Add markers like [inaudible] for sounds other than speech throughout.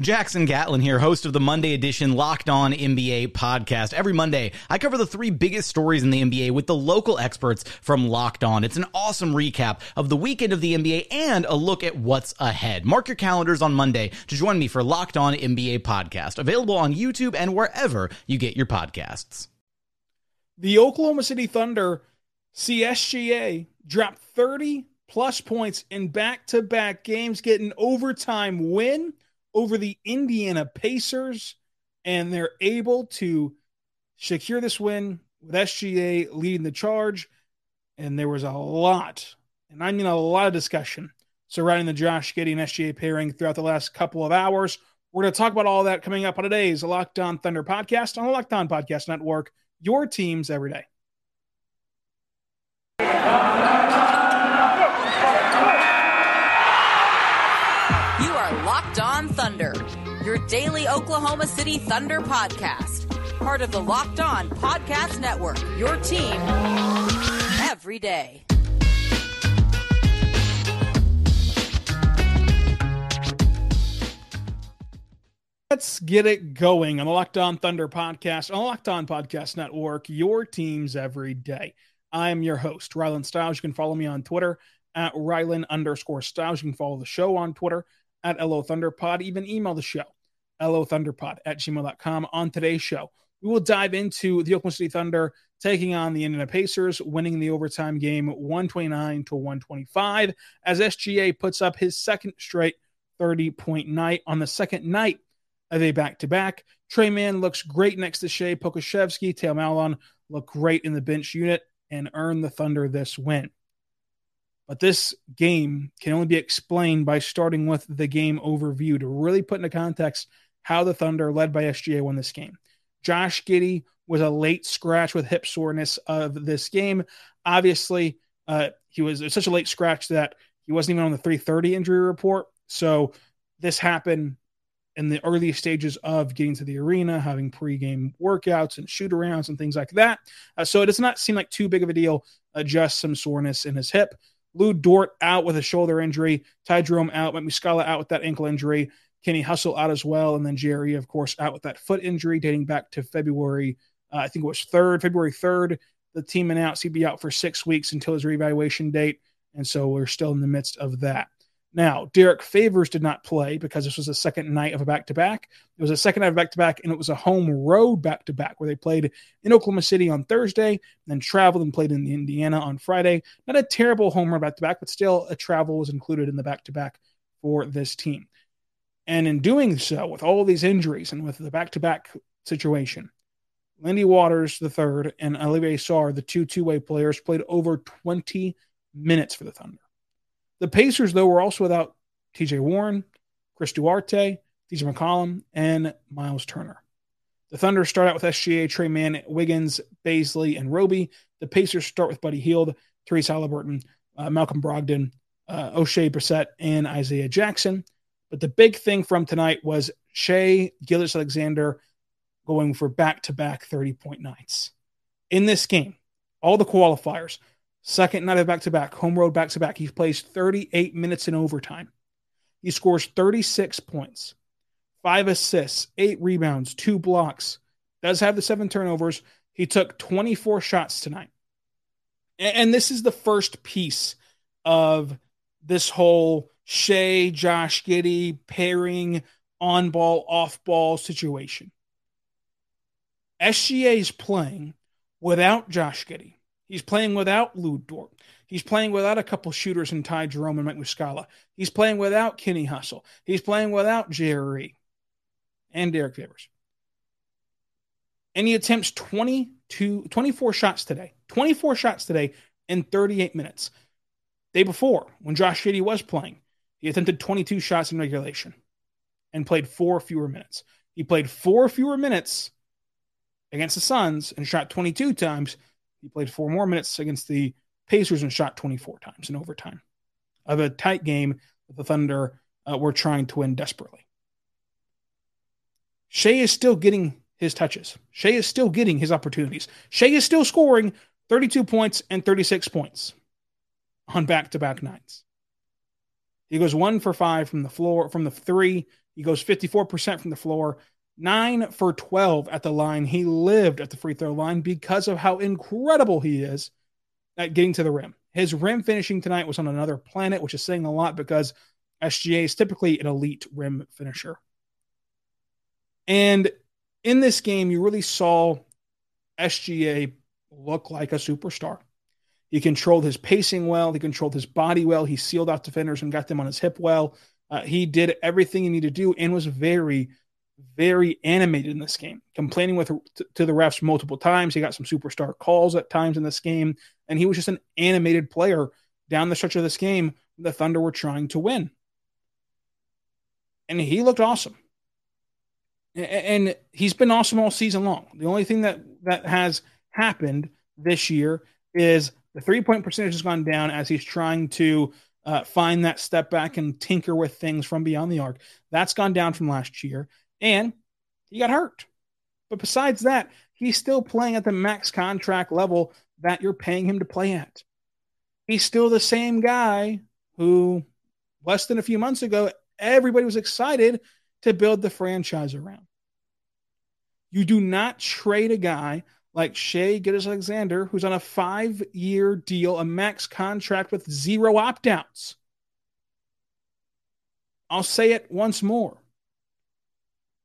Jackson Gatlin here, host of the Monday edition Locked On NBA podcast. Every Monday, I cover the three biggest stories in the NBA with the local experts from Locked On. It's an awesome recap of the weekend of the NBA and a look at what's ahead. Mark your calendars on Monday to join me for Locked On NBA podcast, available on YouTube and wherever you get your podcasts. The Oklahoma City Thunder CSGA dropped 30 plus points in back to back games, getting overtime win over the Indiana Pacers. And they're able to secure this win with SGA leading the charge. And there was a lot, and I mean a lot of discussion surrounding the Josh Giddey and SGA pairing throughout the last couple of hours. We're going to talk about all that coming up on today's Locked On Thunder podcast on the Locked On Podcast Network, your teams every day. Daily Oklahoma City Thunder podcast. Part of the Locked On Podcast Network, your team every day. Let's get it going on the Locked On Thunder podcast, on the Locked On Podcast Network, your teams every day. I'm your host, Rylan Stiles. You can follow me on Twitter at Rylan underscore Stiles. You can follow the show on Twitter at LO Thunder Pod. Even email the show, LO Thunderpod at gmail.com. On today's show, we will dive into the Oklahoma City Thunder taking on the Indiana Pacers, winning the overtime game 129 to 125, as SGA puts up his second straight 30 point night on the second night of a back to back. Tre Mann looks great next to Shai Pokusevski. Theo Maledon look great in the bench unit and earn the Thunder this win. But this game can only be explained by starting with the game overview to really put into context how the Thunder, led by SGA, won this game. Josh Giddey was a late scratch with hip soreness of this game. Obviously, uh, he was such a late scratch that he wasn't even on the 330 injury report. So this happened in the early stages of getting to the arena, having pregame workouts and shoot arounds and things like that. Uh, so it does not seem like too big of a deal, uh, just some soreness in his hip. Lu Dort out with a shoulder injury, Ty Jerome out, Mike Muscala out with that ankle injury, Kenny Hustle out as well, and then Jerry, of course, out with that foot injury dating back to February, uh, I think it was 3rd, February 3rd. The team announced he'd be out for six weeks until his reevaluation date. And so we're still in the midst of that. Now, Derrick Favors did not play because this was the second night of a back to back. It was a second night of back to back, and it was a home road back to back where they played in Oklahoma City on Thursday, then traveled and played in Indiana on Friday. Not a terrible home run back to back, but still a travel was included in the back to back for this team. And in doing so, with all these injuries and with the back to back situation, Lindy Waters, the third, and Olivier Sarr, the two two way players, played over 20 minutes for the Thunder. The Pacers, though, were also without TJ Warren, Chris Duarte, TJ McConnell, and Myles Turner. The Thunder start out with SGA, Tre Mann, Wiggins, Bazley, and Roby. The Pacers start with Buddy Hield, Tyrese Haliburton, uh, Malcolm Brogdon, uh, Oshae Brissett, and Isaiah Jackson. But the big thing from tonight was Shai Gilgeous-Alexander going for back to back 30 point nights. In this game, all the qualifiers, second night of back to back, home road back to back, he plays 38 minutes in overtime. He scores 36 points, five assists, eight rebounds, two blocks, does have the seven turnovers. He took 24 shots tonight. And this is the first piece of this whole Shai, Josh Giddey pairing on ball, off ball situation. SGA is playing without Josh Giddey. He's playing without Lu Dort. He's playing without a couple shooters in Ty Jerome and Mike Muscala. He's playing without Kenny Hustle. He's playing without Jerry and Derrick Favors. And he attempts 22, 24 shots today. 24 shots today in 38 minutes. Day before, when Josh Giddey was playing, he attempted 22 shots in regulation and played four fewer minutes. He played four fewer minutes against the Suns and shot 22 times. He played four more minutes against the Pacers and shot 24 times in overtime of a tight game that the Thunder uh, were trying to win desperately. Shai is still getting his touches. Shai is still getting his opportunities. Shai is still scoring 32 points and 36 points on back to back nights. He goes one for five from the floor, from the three. He goes 54% from the floor, nine for 12 at the line. He lived at the free throw line because of how incredible he is at getting to the rim. His rim finishing tonight was on another planet, which is saying a lot because SGA is typically an elite rim finisher. And in this game, you really saw SGA look like a superstar. He controlled his pacing well. He controlled his body well. He sealed out defenders and got them on his hip well. Uh, he did everything he needed to do and was very, very animated in this game, complaining with to the refs multiple times. He got some superstar calls at times in this game, and he was just an animated player down the stretch of this game. The Thunder were trying to win, and he looked awesome. And he's been awesome all season long. The only thing that that has happened this year is the three point percentage has gone down as he's trying to uh, find that step back and tinker with things from beyond the arc. That's gone down from last year, and he got hurt. But besides that, he's still playing at the max contract level that you're paying him to play at. He's still the same guy who, less than a few months ago, everybody was excited to build the franchise around. You do not trade a guy like Shai Gilgeous-Alexander, who's on a five year deal, a max contract with zero opt outs. I'll say it once more.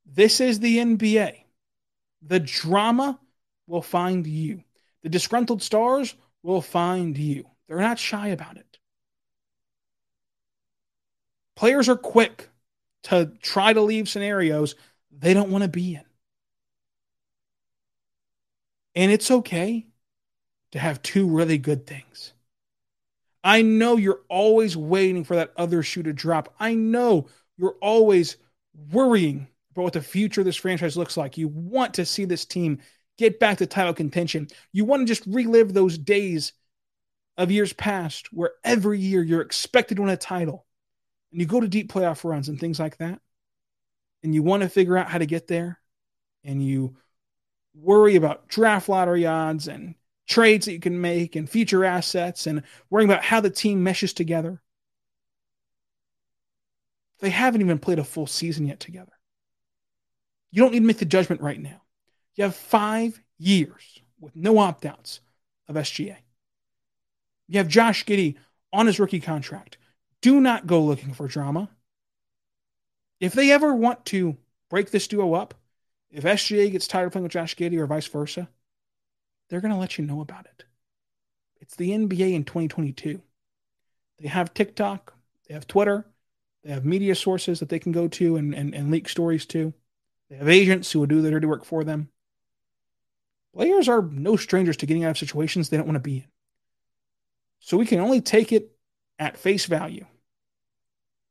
This is the NBA. The drama will find you. The disgruntled stars will find you. They're not shy about it. Players are quick to try to leave scenarios they don't want to be in. And it's okay to have two really good things. I know you're always waiting for that other shoe to drop. I know you're always worrying about what the future of this franchise looks like. You want to see this team get back to title contention. You want to just relive those days of years past where every year you're expected to win a title and you go to deep playoff runs and things like that. And you want to figure out how to get there and you worry about draft lottery odds and trades that you can make and future assets and worrying about how the team meshes together. They haven't even played a full season yet together. You don't need to make the judgment right now. You have five years with no opt outs of SGA. You have Josh Giddey on his rookie contract. Do not go looking for drama. If they ever want to break this duo up, if SGA gets tired of playing with Josh Giddey or vice versa, they're going to let you know about it. It's the NBA in 2022. They have TikTok, they have Twitter, they have media sources that they can go to and, and, and leak stories to. They have agents who will do the dirty work for them. Players are no strangers to getting out of situations they don't want to be in. So we can only take it at face value.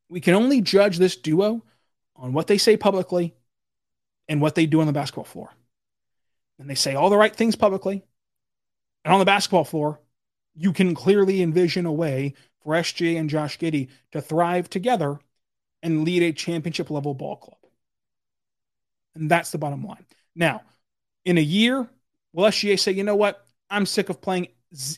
We can only judge this duo on what they say publicly and what they do on the basketball floor. And they say all the right things publicly. And on the basketball floor, you can clearly envision a way for SGA and Josh Giddey to thrive together and lead a championship level ball club. And that's the bottom line. Now, in a year, will SGA say, you know what? I'm sick of playing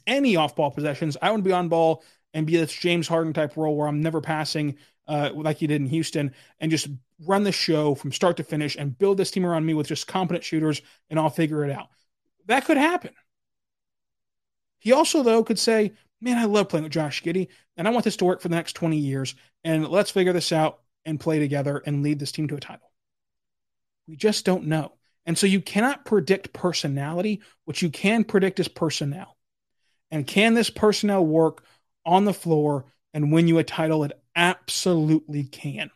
any off ball possessions. I want to be on ball and be this James Harden type role where I'm never passing uh, like you did in Houston and just run the show from start to finish and build this team around me with just competent shooters and I'll figure it out. That could happen. He also, though, could say, Man, I love playing with Josh Giddey, and I want this to work for the next 20 years, and let's figure this out and play together and lead this team to a title. We just don't know. And so you cannot predict personality. What you can predict is personnel. And can this personnel work on the floor and win you a title? It absolutely can.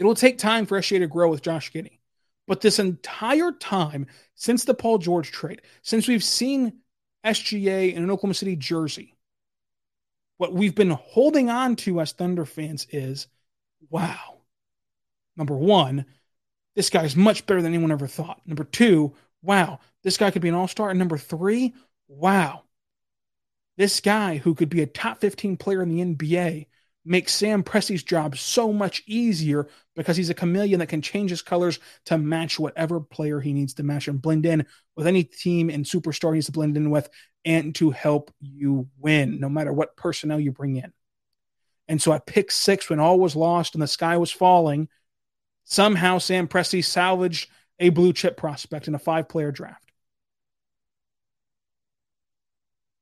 It will take time for SGA to grow with Josh Giddey. But this entire time since the Paul George trade, since we've seen SGA in an Oklahoma City jersey, what we've been holding on to as Thunder fans is wow. Number one, this guy is much better than anyone ever thought. Number two, wow, this guy could be an all star. And number three, wow, this guy who could be a top 15 player in the NBA makes Sam Presti's job so much easier because he's a chameleon that can change his colors to match whatever player he needs to match and blend in with any team and superstar he needs to blend in with and to help you win, no matter what personnel you bring in. And so at pick six, when all was lost and the sky was falling, somehow Sam Presti salvaged a blue chip prospect in a five player draft.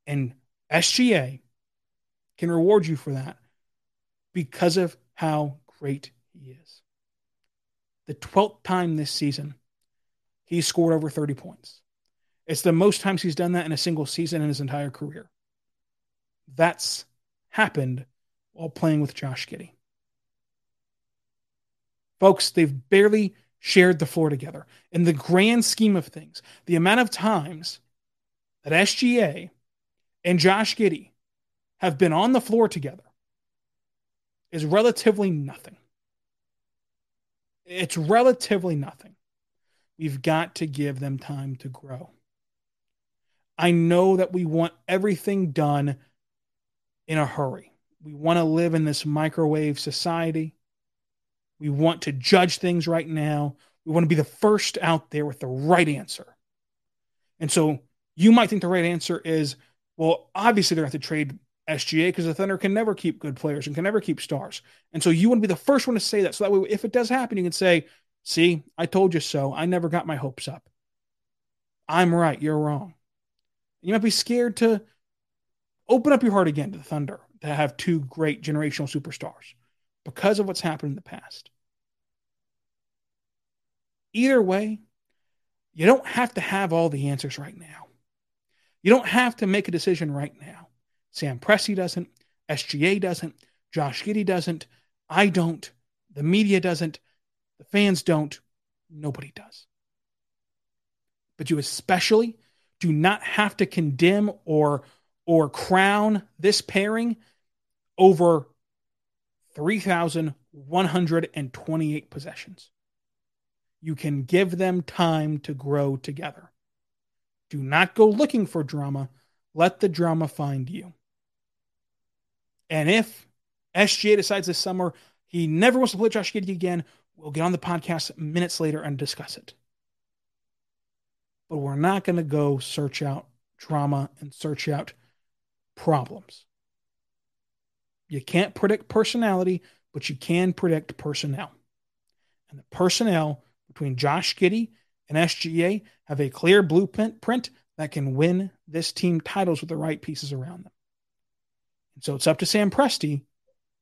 And SGA can reward you for that because of how great he is. The 12th time this season, he scored over 30 points. It's the most times he's done that in a single season in his entire career. That's happened while playing with Josh Giddey. Folks, they've barely shared the floor together. In the grand scheme of things, the amount of times that SGA and Josh Giddey have been on the floor together is relatively nothing. It's relatively nothing. We've got to give them time to grow. I know that we want everything done in a hurry. We want to live in this microwave society. We want to judge things right now. We want to be the first out there with the right answer. And so you might think the right answer is well, obviously they're going to have to trade SGA because the Thunder can never keep good players and can never keep stars. And so you want to be the first one to say that. So that way, if it does happen, you can say, see, I told you so. I never got my hopes up. I'm right. You're wrong. You might be scared to open up your heart again to the Thunder to have two great generational superstars because of what's happened in the past. Either way, you don't have to have all the answers right now. You don't have to make a decision right now. Sam Presti doesn't. SGA doesn't. Josh Giddey doesn't. I don't. The media doesn't. The fans don't. Nobody does. But you especially do not have to condemn or or crown this pairing over 3,128 possessions. You can give them time to grow together. Do not go looking for drama. Let the drama find you. And if SGA decides this summer he never wants to play Josh Giddey again, we'll get on the podcast minutes later and discuss it. But we're not going to go search out drama and search out problems. You can't predict personality, but you can predict personnel. And the personnel between Josh Giddey and SGA have a clear blueprint print that can win this team titles with the right pieces around them. And so it's up to Sam Presti,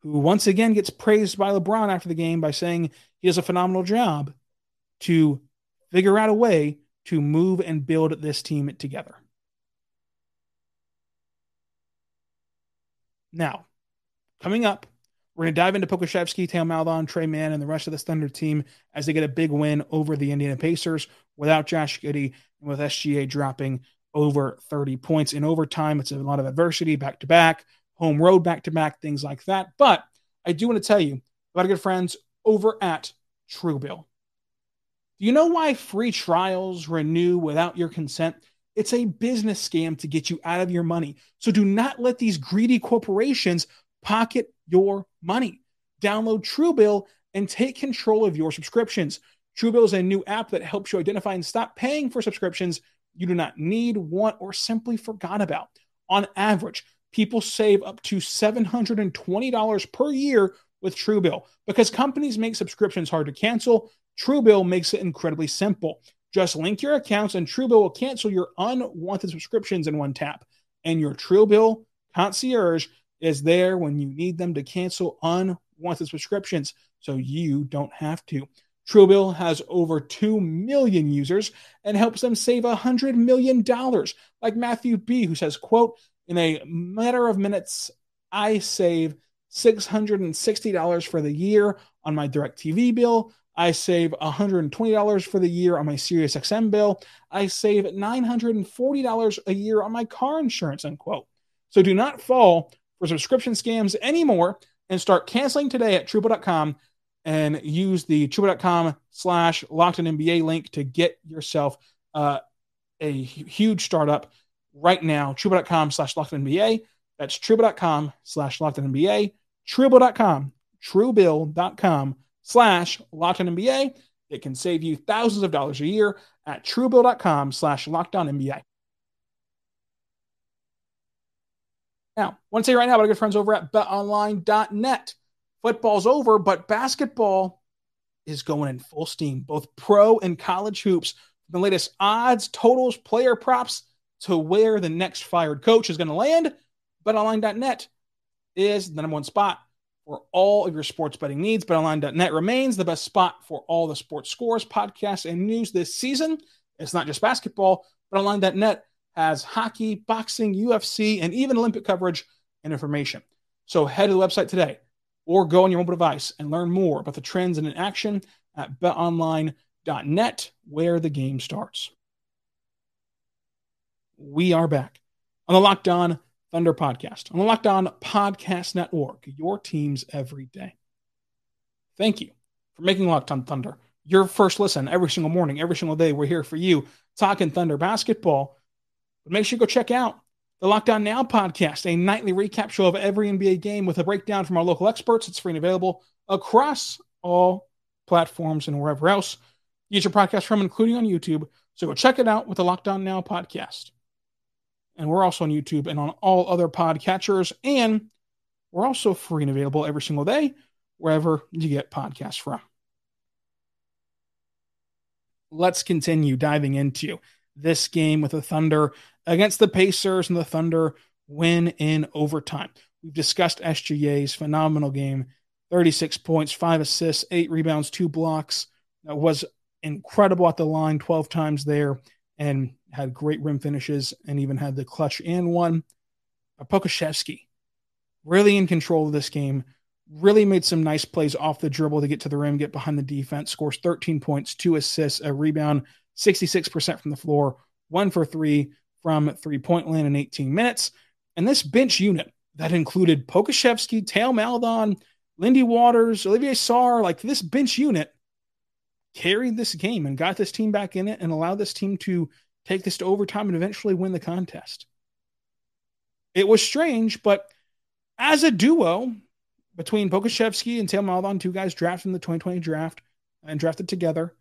who once again gets praised by LeBron after the game by saying he does a phenomenal job to figure out a way to move and build this team together. Now, coming up, we're going to dive into Pokusevski, Theo Maledon, Tre Mann, and the rest of the Thunder team as they get a big win over the Indiana Pacers without Josh Giddey and with SGA dropping over 30 points in overtime. It's a lot of adversity back to back home road back to back, things like that. But I do want to tell you about our good friends over at Truebill. Do you know why free trials renew without your consent? It's a business scam to get you out of your money. So do not let these greedy corporations pocket your money. Download Truebill and take control of your subscriptions. Truebill is a new app that helps you identify and stop paying for subscriptions you do not need, want, or simply forgot about. On average, people save up to $720 per year with Truebill. Because companies make subscriptions hard to cancel, Truebill makes it incredibly simple. Just link your accounts and Truebill will cancel your unwanted subscriptions in one tap. And your Truebill concierge is there when you need them to cancel unwanted subscriptions so you don't have to. Truebill has over 2 million users and helps them save $100 million. Like Matthew B., who says, quote, in a matter of minutes, I save $660 for the year on my DirecTV bill. I save $120 for the year on my SiriusXM bill. I save $940 a year on my car insurance, unquote. So do not fall for subscription scams anymore and start canceling today at truebill.com and use the truebill.com slash locked in NBA link to get yourself uh, a huge startup right now. Truebill.com slash locked NBA. That's truebill.com slash locked NBA. Truebill.com, truebill.com slash locked NBA. It can save you thousands of dollars a year at truebill.com slash lockdown NBA. Now, I want to say right now about our good friends over at betonline.net. Football's over, but basketball is going in full steam, both pro and college hoops. The latest odds, totals, player props to where the next fired coach is going to land. BetOnline.net is the number one spot for all of your sports betting needs. BetOnline.net remains the best spot for all the sports scores, podcasts, and news this season. It's not just basketball. BetOnline.net has hockey, boxing, UFC, and even Olympic coverage and information. So head to the website today or go on your mobile device and learn more about the trends and in action at betonline.net, where the game starts. We are back on the Locked On Thunder podcast, on the Locked On Podcast Network, your teams every day. Thank you for making Locked On Thunder your first listen every single morning, every single day. We're here for you talking Thunder basketball but make sure you go check out the Locked On Now podcast, a nightly recap show of every NBA game with a breakdown from our local experts. It's free and available across all platforms and wherever else you get your podcast from, including on YouTube. So go check it out with the Locked On Now podcast. And we're also on YouTube and on all other podcatchers. And we're also free and available every single day wherever you get podcasts from. Let's continue diving into this game with the Thunder against the Pacers and the Thunder win in overtime. We've discussed SGA's phenomenal game 36 points, five assists, eight rebounds, two blocks. That was incredible at the line 12 times there and had great rim finishes and even had the clutch and one. Pokusevski really in control of this game, really made some nice plays off the dribble to get to the rim, get behind the defense, scores 13 points, two assists, a rebound, 66% from the floor, one for three from three point land in 18 minutes. And this bench unit that included Pokusevski, Theo Maledon, Lindy Waters, Olivier Sarr, like this bench unit carried this game and got this team back in it and allowed this team to take this to overtime and eventually win the contest. It was strange, but as a duo between Pokusevski and Theo Maledon, two guys drafted in the 2020 draft and drafted together,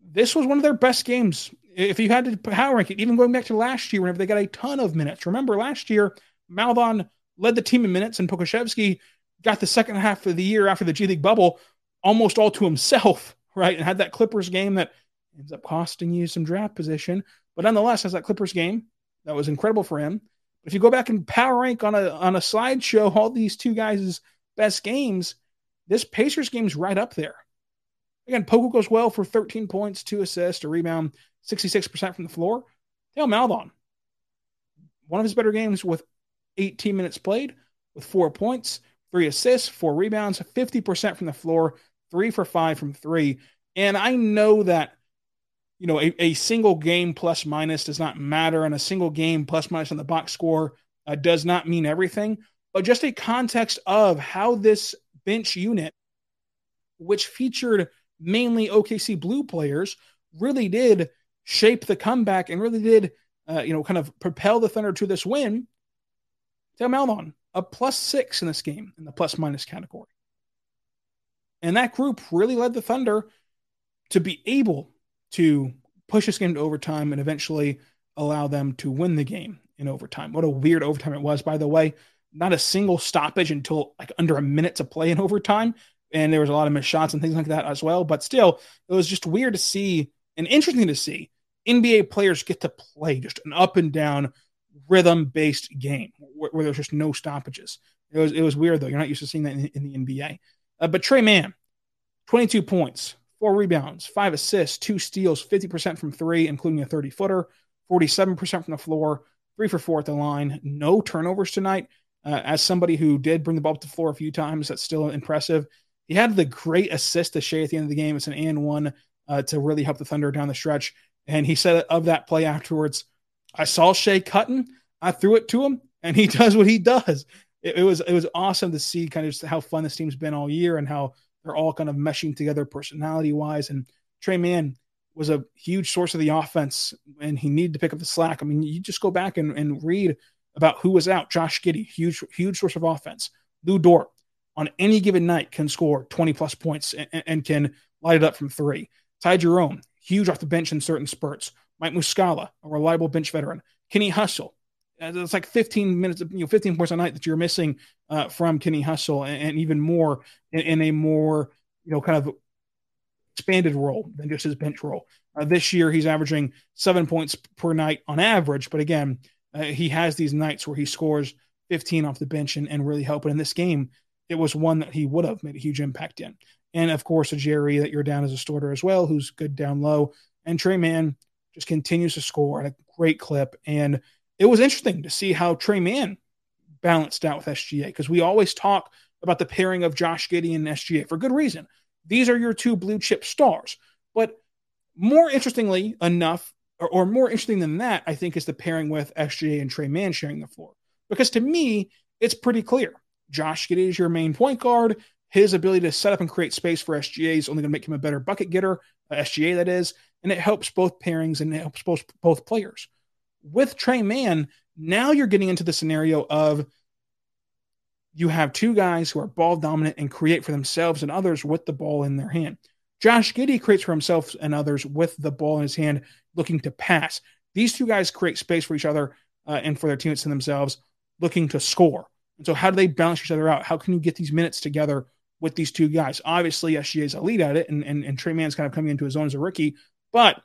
this was one of their best games. If you had to power rank it, even going back to last year, whenever they got a ton of minutes. Remember last year, Maledon led the team in minutes, and Pokusevski got the second half of the year after the G League bubble almost all to himself, right? And had that Clippers game that ends up costing you some draft position. But nonetheless, has that Clippers game that was incredible for him. But if you go back and power rank on a on a slideshow all these two guys' best games, this Pacers game's right up there. Again, Poku goes well for 13 points, two assists, a rebound, 66% from the floor. Theo Maledon, one of his better games with 18 minutes played, with four points, three assists, four rebounds, 50% from the floor, three for five from three. And I know that, you know, a, a single game plus minus does not matter, and a single game plus minus on the box score uh, does not mean everything. But just a context of how this bench unit, which featured mainly OKC Blue players, really did shape the comeback and really did, uh, you know, kind of propel the Thunder to this win. Theo Maledon, a plus six in this game in the plus minus category. And that group really led the Thunder to be able to push this game to overtime and eventually allow them to win the game in overtime. What a weird overtime it was, by the way. not a single stoppage until like under a minute to play in overtime. And there was a lot of missed shots and things like that as well. But still, it was just weird to see and interesting to see NBA players get to play just an up and down rhythm based game where, where, there's just no stoppages. It was it was weird though. You're not used to seeing that in, in the NBA. Uh, but Tre Mann, 22 points, four rebounds, five assists, two steals, 50% from three, including a 30 footer, 47% from the floor, three for four at the line. No turnovers tonight. Uh, as somebody who did bring the ball up to the floor a few times, that's still impressive. He had the great assist to Shai at the end of the game. It's an and one uh, to really help the Thunder down the stretch. And he said of that play afterwards, I saw Shai cutting, I threw it to him, and he [laughs] does what he does. It, it was it was awesome to see kind of how fun this team's been all year and how they're all kind of meshing together personality wise. And Tre Mann was a huge source of the offense, and he needed to pick up the slack. I mean, you just go back and, and read about who was out. Josh Giddey, huge huge source of offense. Lu Dort on any given night can score 20 plus points and, and can light it up from three. Ty Jerome, huge off the bench in certain spurts. Mike Muscala, a reliable bench veteran. Kenny Hustle, it's like 15 minutes, you know, 15 points a night that you're missing uh, from Kenny Hustle, and, and even more in, in, a more, you know, kind of expanded role than just his bench role. Uh, this year, he's averaging seven points per night on average, but again, uh, he has these nights where he scores 15 off the bench and, and really helping. In this game, it was one that he would have made a huge impact in. And of course, a Jerry that you're down as a starter as well, who's good down low. And Tre Mann just continues to score at a great clip. And it was interesting to see how Tre Mann balanced out with SGA because we always talk about the pairing of Josh Giddey and SGA for good reason. These are your two blue chip stars. But more interestingly enough, or, or more interesting than that, I think is the pairing with SGA and Tre Mann sharing the floor. Because to me, it's pretty clear. Josh Giddey is your main point guard. His ability to set up and create space for SGA is only going to make him a better bucket getter, uh, SGA that is, and it helps both pairings and it helps both both players. With Tre Mann, now you're getting into the scenario of you have two guys who are ball dominant and create for themselves and others with the ball in their hand. Josh Giddey creates for himself and others with the ball in his hand, looking to pass. These two guys create space for each other uh, and for their teammates and themselves, looking to score. And so, how do they balance each other out? How can you get these minutes together with these two guys? Obviously, SGA is lead at it, and, and, and Tre Mann's kind of coming into his own as a rookie, but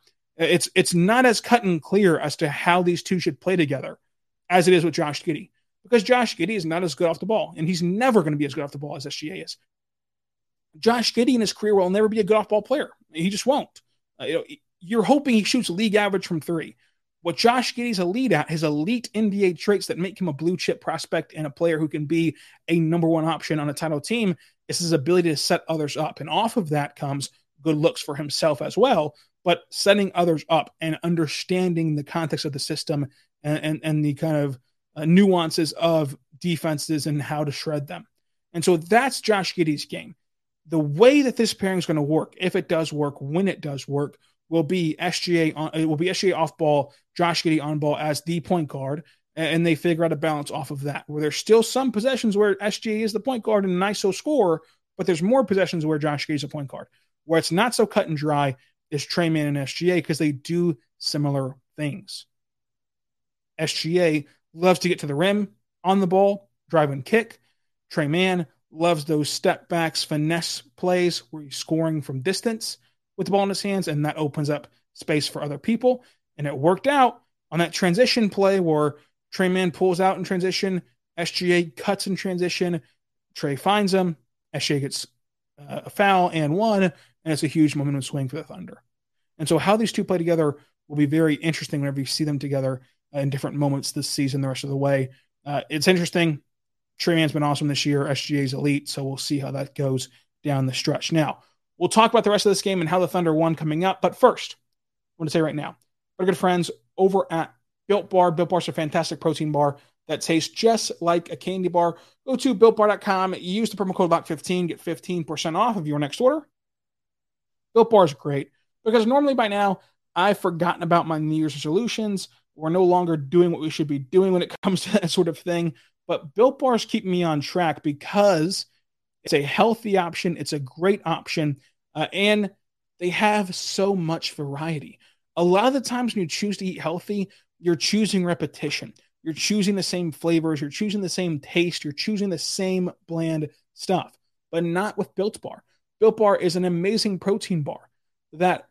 it's it's not as cut and clear as to how these two should play together as it is with Josh Giddey, because Josh Giddey is not as good off the ball, and he's never going to be as good off the ball as SGA is. Josh Giddey in his career will never be a good off ball player. He just won't. Uh, you know, you're hoping he shoots league average from three what Josh Giddey's elite at, his elite NBA traits that make him a blue chip prospect and a player who can be a number one option on a title team, is his ability to set others up. And off of that comes good looks for himself as well, but setting others up and understanding the context of the system and, and, and the kind of uh, nuances of defenses and how to shred them. And so that's Josh Giddey's game. The way that this pairing is going to work, if it does work, when it does work, will be SGA on it will be SGA off ball, Josh Giddey on ball as the point guard, and they figure out a balance off of that. Where there's still some possessions where SGA is the point guard and an ISO scorer, but there's more possessions where Josh Giddey is a point guard. Where it's not so cut and dry is Tre Mann and SGA because they do similar things. SGA loves to get to the rim on the ball, drive and kick. Tre Mann loves those step backs, finesse plays where he's scoring from distance with the ball in his hands, and that opens up space for other people. And it worked out on that transition play where Tre Mann pulls out in transition, SGA cuts in transition, Tre finds him, SGA gets uh, a foul and one, and it's a huge momentum swing for the Thunder. And so, how these two play together will be very interesting whenever you see them together in different moments this season, the rest of the way. Uh, it's interesting. Tre Mann's been awesome this year. SGA's elite, so we'll see how that goes down the stretch. Now, We'll talk about the rest of this game and how the Thunder won coming up. But first, I want to say right now, our good friends over at Built Bar. Built Bar is a fantastic protein bar that tastes just like a candy bar. Go to builtbar.com, use the promo code LOCK15, get 15% off of your next order. Built Bar is great because normally by now I've forgotten about my New Year's resolutions. We're no longer doing what we should be doing when it [laughs] comes to that sort of thing. But Built Bars keep me on track because it's a healthy option. It's a great option. Uh, and they have so much variety. A lot of the times when you choose to eat healthy, you're choosing repetition. You're choosing the same flavors, you're choosing the same taste, you're choosing the same bland stuff, but not with Built Bar. Built Bar is an amazing protein bar that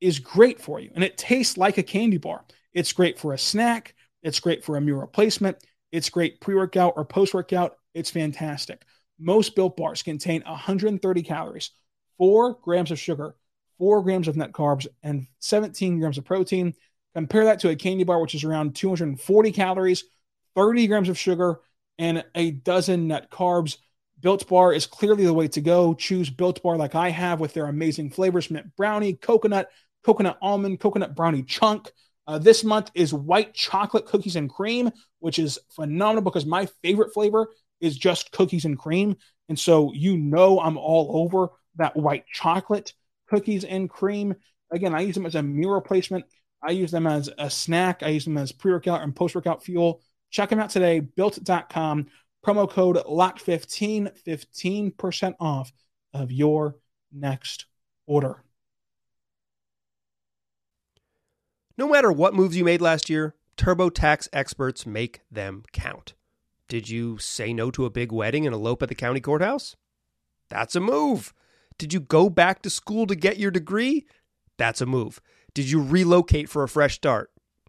is great for you and it tastes like a candy bar. It's great for a snack, it's great for a meal replacement, it's great pre workout or post workout. It's fantastic. Most Built Bars contain 130 calories, 4 grams of sugar, 4 grams of net carbs, and 17 grams of protein. Compare that to a candy bar, which is around 240 calories, 30 grams of sugar, and a dozen net carbs. Built Bar is clearly the way to go. Choose Built Bar like I have with their amazing flavors mint brownie, coconut, coconut almond, coconut brownie chunk. Uh, this month is white chocolate cookies and cream, which is phenomenal because my favorite flavor is just cookies and cream. And so you know I'm all over that white chocolate cookies and cream. Again, I use them as a meal replacement. I use them as a snack. I use them as pre workout and post workout fuel. Check them out today, built.com. Promo code LOCK15, 15% off of your next order. No matter what moves you made last year, TurboTax experts make them count. Did you say no to a big wedding and elope at the county courthouse? That's a move. Did you go back to school to get your degree? That's a move. Did you relocate for a fresh start?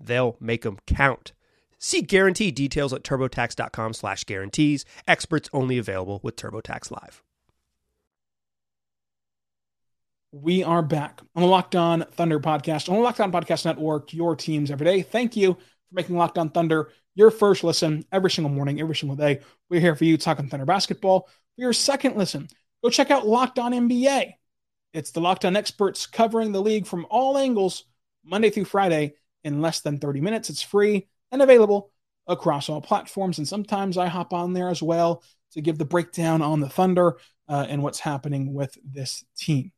They'll make them count. See guarantee details at turbotax.com slash guarantees. Experts only available with TurboTax Live. We are back on the Locked On Thunder podcast, on the Locked On Podcast Network, your teams every day. Thank you for making Locked On Thunder your first listen every single morning, every single day. We're here for you talking Thunder basketball. For your second listen, go check out Locked On NBA. It's the Locked On experts covering the league from all angles, Monday through Friday, in less than 30 minutes. It's free and available across all platforms. And sometimes I hop on there as well to give the breakdown on the Thunder uh, and what's happening with this team.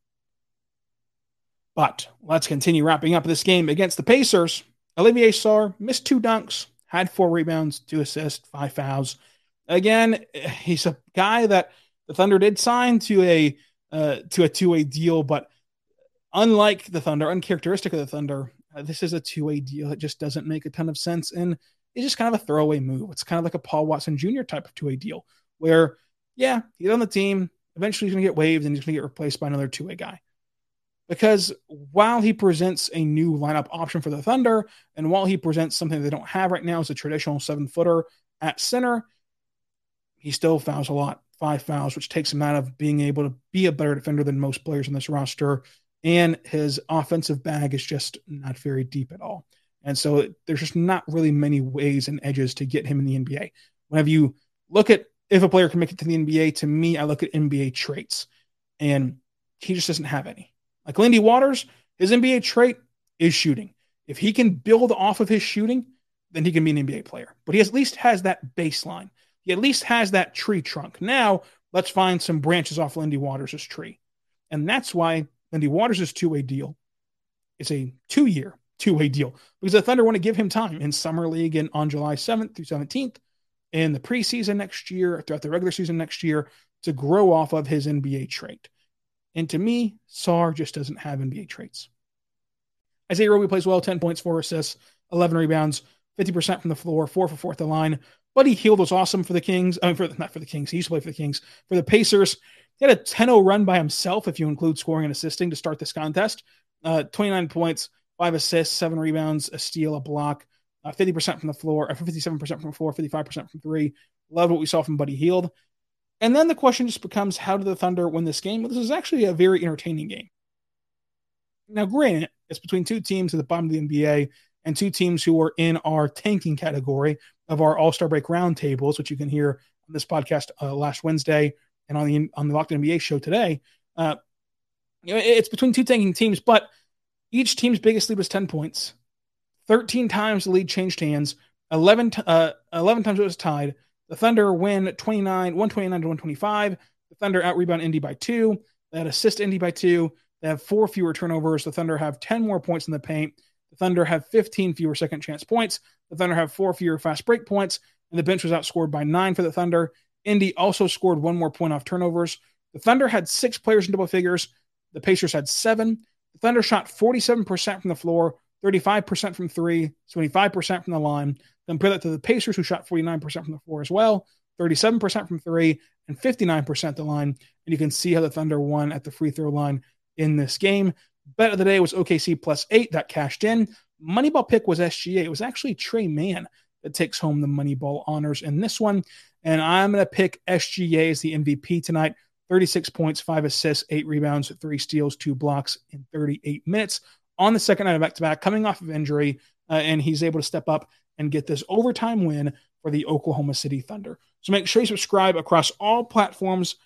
But let's continue wrapping up this game against the Pacers. Olivier Sarr missed two dunks, had four rebounds, two assists, five fouls. Again, he's a guy that the Thunder did sign to a uh, to a two way deal, but unlike the Thunder, uncharacteristic of the Thunder, Uh, this is a two way deal. It just doesn't make a ton of sense, and it's just kind of a throwaway move. It's kind of like a Paul Watson Jr. type of two way deal, where yeah, he's on the team. Eventually, he's going to get waived and he's going to get replaced by another two way guy because while he presents a new lineup option for the Thunder, and while he presents something they don't have right now as a traditional seven footer at center, he still fouls a lot, five fouls, which takes him out of being able to be a better defender than most players in this roster. And his offensive bag is just not very deep at all. And so there's just not really many ways and edges to get him in the NBA. Whenever you look at if a player can make it to the NBA, to me, I look at NBA traits, and he just doesn't have any. Like Lindy Waters, his NBA trait is shooting. If he can build off of his shooting, then he can be an NBA player. But he at least has that baseline. He at least has that tree trunk. Now let's find some branches off Lindy Waters' tree. And that's why Lindy Waters' two-way deal is a two-year two-way deal because the Thunder want to give him time in summer league and on July 7th through 17th, in the preseason next year, throughout the regular season next year, to grow off of his NBA trait. And to me, Sarr just doesn't have NBA traits. Isaiah Roby plays well, 10 points, 4 assists, 11 rebounds, 50% from the floor, 4 for 4 at the line. Buddy Hield was awesome for the Kings. I mean, for, not for the Kings. He used to play for the Kings. For the Pacers, he had a 10 0 run by himself, if you include scoring and assisting to start this contest. Uh, 29 points, 5 assists, 7 rebounds, a steal, a block, uh, 50% from the floor, uh, 57% from the floor, 55% from three. Love what we saw from Buddy Hield. And then the question just becomes how did the Thunder win this game? Well, this is actually a very entertaining game. Now, granted, it's between two teams at the bottom of the NBA and two teams who are in our tanking category of our All Star break roundtables, which you can hear on this podcast uh, last Wednesday and on the on the Locked NBA show today. Uh, you know, it's between two tanking teams, but each team's biggest lead was 10 points. 13 times the lead changed hands. 11, t- uh, 11 times it was tied. The Thunder win 29, 129 to 125. The Thunder out rebound Indy by two. They had assist Indy by two. They have four fewer turnovers. The Thunder have 10 more points in the paint. The Thunder have 15 fewer second chance points. The Thunder have four fewer fast break points. And the bench was outscored by nine for the Thunder. Indy also scored one more point off turnovers. The Thunder had six players in double figures. The Pacers had seven. The Thunder shot 47% from the floor, 35% from three, 75% from the line. Compare that to the Pacers, who shot 49% from the floor as well, 37% from three, and 59% the line. And you can see how the Thunder won at the free throw line in this game. Bet of the day was OKC plus eight. That cashed in. Moneyball pick was SGA. It was actually Tre Mann that takes home the Moneyball honors in this one. And I'm going to pick SGA as the MVP tonight. 36 points, five assists, eight rebounds, three steals, two blocks in 38 minutes on the second night of back to back, coming off of injury. Uh, and he's able to step up and get this overtime win for the Oklahoma City Thunder. So make sure you subscribe across all platforms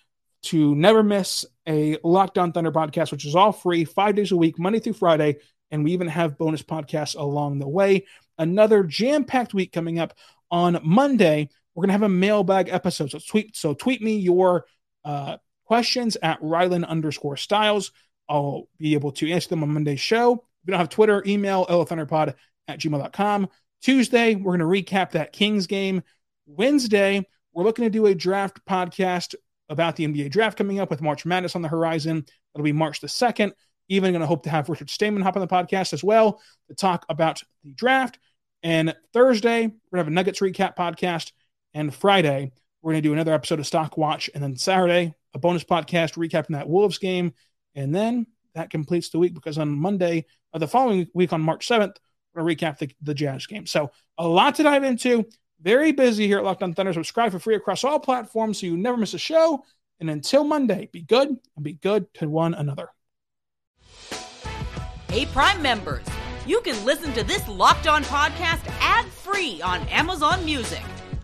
to never miss a Locked On Thunder podcast, which is all free, five days a week, Monday through Friday. And we even have bonus podcasts along the way. Another jam packed week coming up on Monday. We're to have a mailbag episode. So tweet, so tweet me your uh, questions at Rylan underscore Stiles. I'll be able to answer them on Monday's show. If you don't have Twitter, email lthunderpod at gmail.com. Tuesday, we're going to recap that Kings game. Wednesday, we're looking to do a draft podcast about the NBA draft coming up with March Madness on the horizon. That'll be March the 2nd. Even going to hope to have Richard Stayman hop on the podcast as well to talk about the draft. And Thursday, we're going to have a Nuggets recap podcast. And Friday, we're going to do another episode of Stock Watch. And then Saturday, a bonus podcast recapping that Wolves game. And then that completes the week because on Monday, or the following week on March 7th, we're going to recap the, the Jazz game. So a lot to dive into. Very busy here at Locked On Thunder. Subscribe for free across all platforms so you never miss a show. And until Monday, be good and be good to one another. Hey, Prime members, you can listen to this Locked On podcast ad free on Amazon Music.